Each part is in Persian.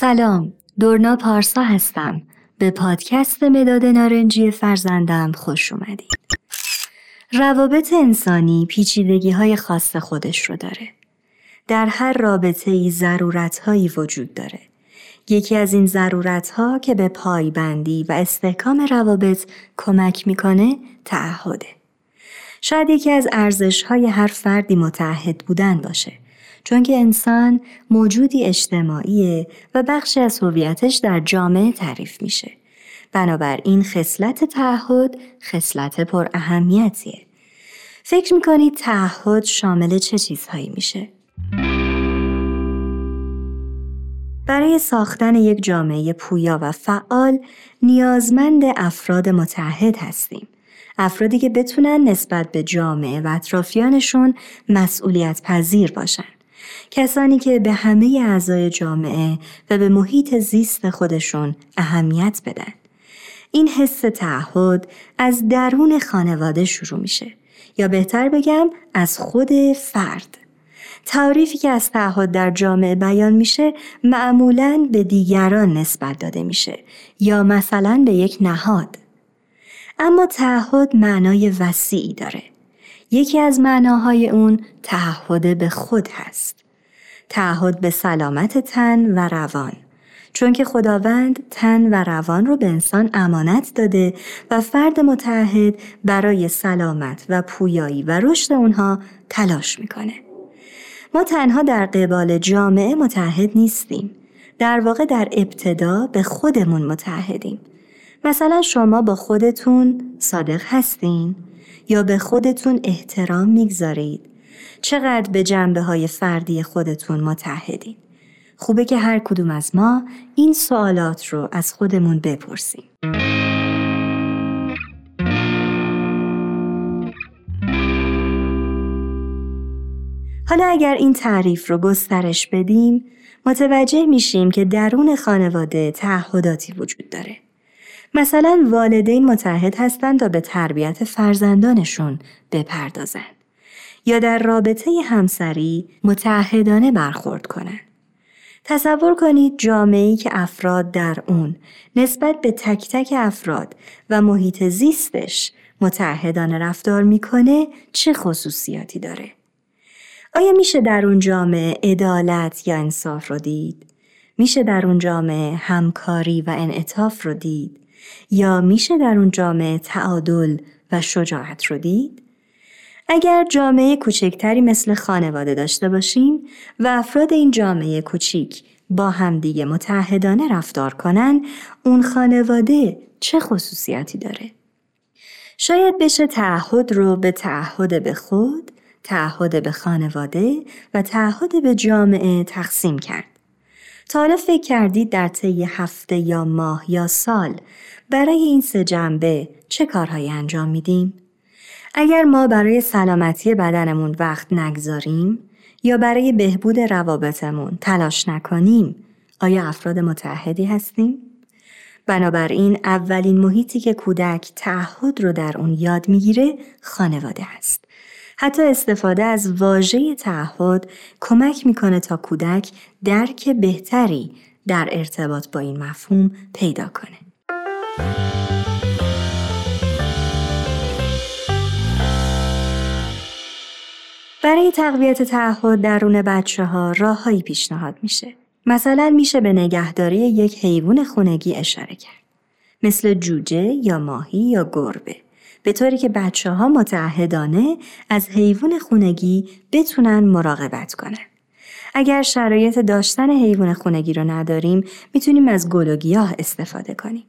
سلام دورنا پارسا هستم. به پادکست مداد نارنجی فرزندم خوش اومدید. روابط انسانی پیچیدگی های خاص خودش رو داره. در هر رابطه ای ضرورت هایی وجود داره. یکی از این ضرورت ها که به پایبندی و استحکام روابط کمک می‌کنه تعهده. شاید یکی از ارزش های هر فردی متعهد بودن باشه. چون که انسان موجودی اجتماعیه و بخشی از هویتش در جامعه تعریف میشه. بنابراین خصلت تعهد خصلت پر اهمیتیه. فکر می‌کنید تعهد شامل چه چیزهایی میشه؟ برای ساختن یک جامعه پویا و فعال نیازمند افراد متحد هستیم. افرادی که بتونن نسبت به جامعه و اطرافیانشون مسئولیت پذیر باشن. کسانی که به همه اعضای جامعه و به محیط زیست خودشون اهمیت بدن. این حس تعهد از درون خانواده شروع میشه یا بهتر بگم از خود فرد. تعریفی که از تعهد در جامعه بیان میشه معمولا به دیگران نسبت داده میشه یا مثلا به یک نهاد. اما تعهد معنای وسیعی داره. یکی از معناهای اون تعهد به خود هست. تعهد به سلامت تن و روان. چون که خداوند تن و روان رو به انسان امانت داده و فرد متحد برای سلامت و پویایی و رشد اونها تلاش می‌کنه. ما تنها در قبال جامعه متحد نیستیم. در واقع در ابتدا به خودمون متحدیم. مثلا شما با خودتون صادق هستین یا به خودتون احترام می‌گذارید. چقدر به جنبه های فردی خودتون متحدین. خوبه که هر کدوم از ما این سوالات رو از خودمون بپرسیم. حالا اگر این تعریف رو گسترش بدیم متوجه میشیم که درون خانواده تعهداتی وجود داره. مثلا والدین متحد هستند تا به تربیت فرزندانشون بپردازند یا در رابطه همسری متحدانه برخورد کنند. تصور کنید جامعه‌ای که افراد در اون نسبت به تک تک افراد و محیط زیستش متحدانه رفتار می‌کنه چه خصوصیاتی داره؟ آیا میشه در اون جامعه عدالت یا انصاف رو دید؟ میشه در اون جامعه همکاری و انعطاف رو دید؟ یا میشه در اون جامعه تعادل و شجاعت رو دید؟ اگر جامعه کوچکتری مثل خانواده داشته باشیم و افراد این جامعه کوچیک با همدیگه متحدانه رفتار کنن اون خانواده چه خصوصیتی داره؟ شاید بشه تعهد رو به تعهد به خود، تعهد به خانواده و تعهد به جامعه تقسیم کرد. تا حالا فکر کردید در طی هفته یا ماه یا سال برای این سه جنبه چه کارهایی انجام میدیم؟ اگر ما برای سلامتی بدنمون وقت نگذاریم یا برای بهبود روابطمون تلاش نکنیم آیا افراد متحدی هستیم؟ بنابراین اولین محیطی که کودک تعهد رو در اون یاد می‌گیره خانواده است. حتی استفاده از واژه تعهد کمک می‌کنه تا کودک درک بهتری در ارتباط با این مفهوم پیدا کنه. برای تقویت تعهد درون بچه ها راههایی پیشنهاد میشه. مثلا میشه به نگهداری یک حیوان خونگی اشاره کرد. مثل جوجه یا ماهی یا گربه. به طوری که بچه ها متعهدانه از حیوان خونگی بتونن مراقبت کنن. اگر شرایط داشتن حیوان خونگی رو نداریم می‌تونیم از گل و گیاه استفاده کنیم.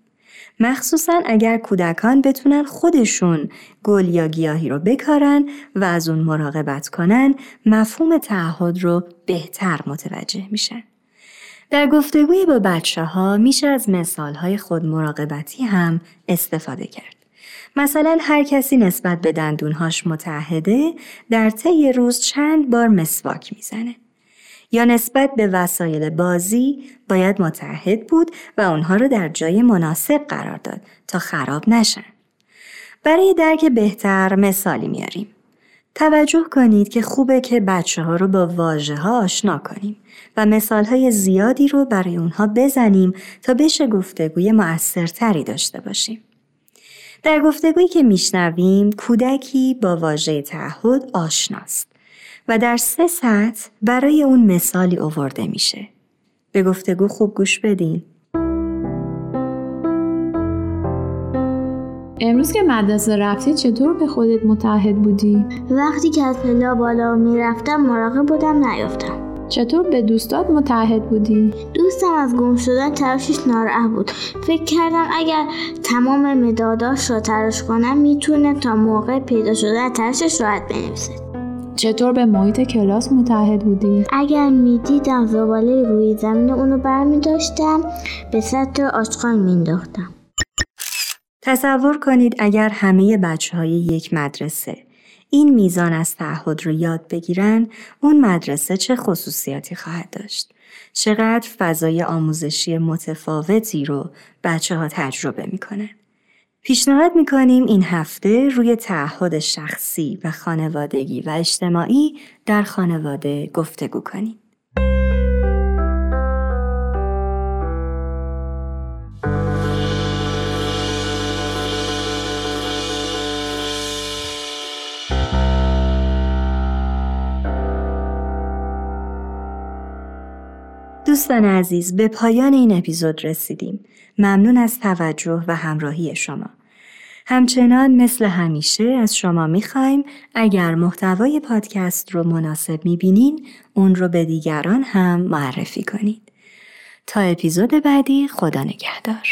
مخصوصا اگر کودکان بتونن خودشون گل یا گیاهی رو بکارن و از اون مراقبت کنن مفهوم تعهد رو بهتر متوجه میشن. در گفتگوی با بچه ها میشه از مثال های خود مراقبتی هم استفاده کرد. مثلا هر کسی نسبت به دندونهاش متحده در طی روز چند بار مسواک می‌زنه. یا نسبت به وسایل بازی باید متحد بود و اونها رو در جای مناسب قرار داد تا خراب نشن. برای درک بهتر مثالی میاریم. توجه کنید که خوبه که بچه ها رو با واژه ها آشنا کنیم و مثال های زیادی رو برای اونها بزنیم تا بشه گفتگوی مؤثرتری داشته باشیم. در گفتگویی که میشنویم کودکی با واژه تعهد آشناست و در سه سطح برای اون مثالی اوورده میشه. به گفتگو خوب گوش بدین. امروز که مدرسه رفتی چطور به خودت متحد بودی؟ وقتی که از پلا بالا می‌رفتم مراقب بودم نیافتم چطور به دوستات متحد بودی؟ دوستم از گم شدن تراشش ناراحت بود فکر کردم اگر تمام مداداش را تراش کنم می‌تونه تا موقع پیدا شدن تراشش راحت بنویسه چطور به محیط کلاس متحد بودی؟ اگر می‌دیدم زباله روی زمین اونو برمی داشتم به سطح آشغال مینداختم تصور کنید اگر همه بچه های یک مدرسه این میزان از تعهد رو یاد بگیرن اون مدرسه چه خصوصیاتی خواهد داشت. چقدر فضای آموزشی متفاوتی رو بچه ها تجربه می‌کنن پیشنهاد می‌کنیم این هفته روی تعهد شخصی و خانوادگی و اجتماعی در خانواده گفتگو کنیم. دوستان عزیز به پایان این اپیزود رسیدیم. ممنون از توجه و همراهی شما. همچنان مثل همیشه از شما می‌خوایم اگر محتوای پادکست رو مناسب می‌بینین اون رو به دیگران هم معرفی کنید. تا اپیزود بعدی خدا نگهدار.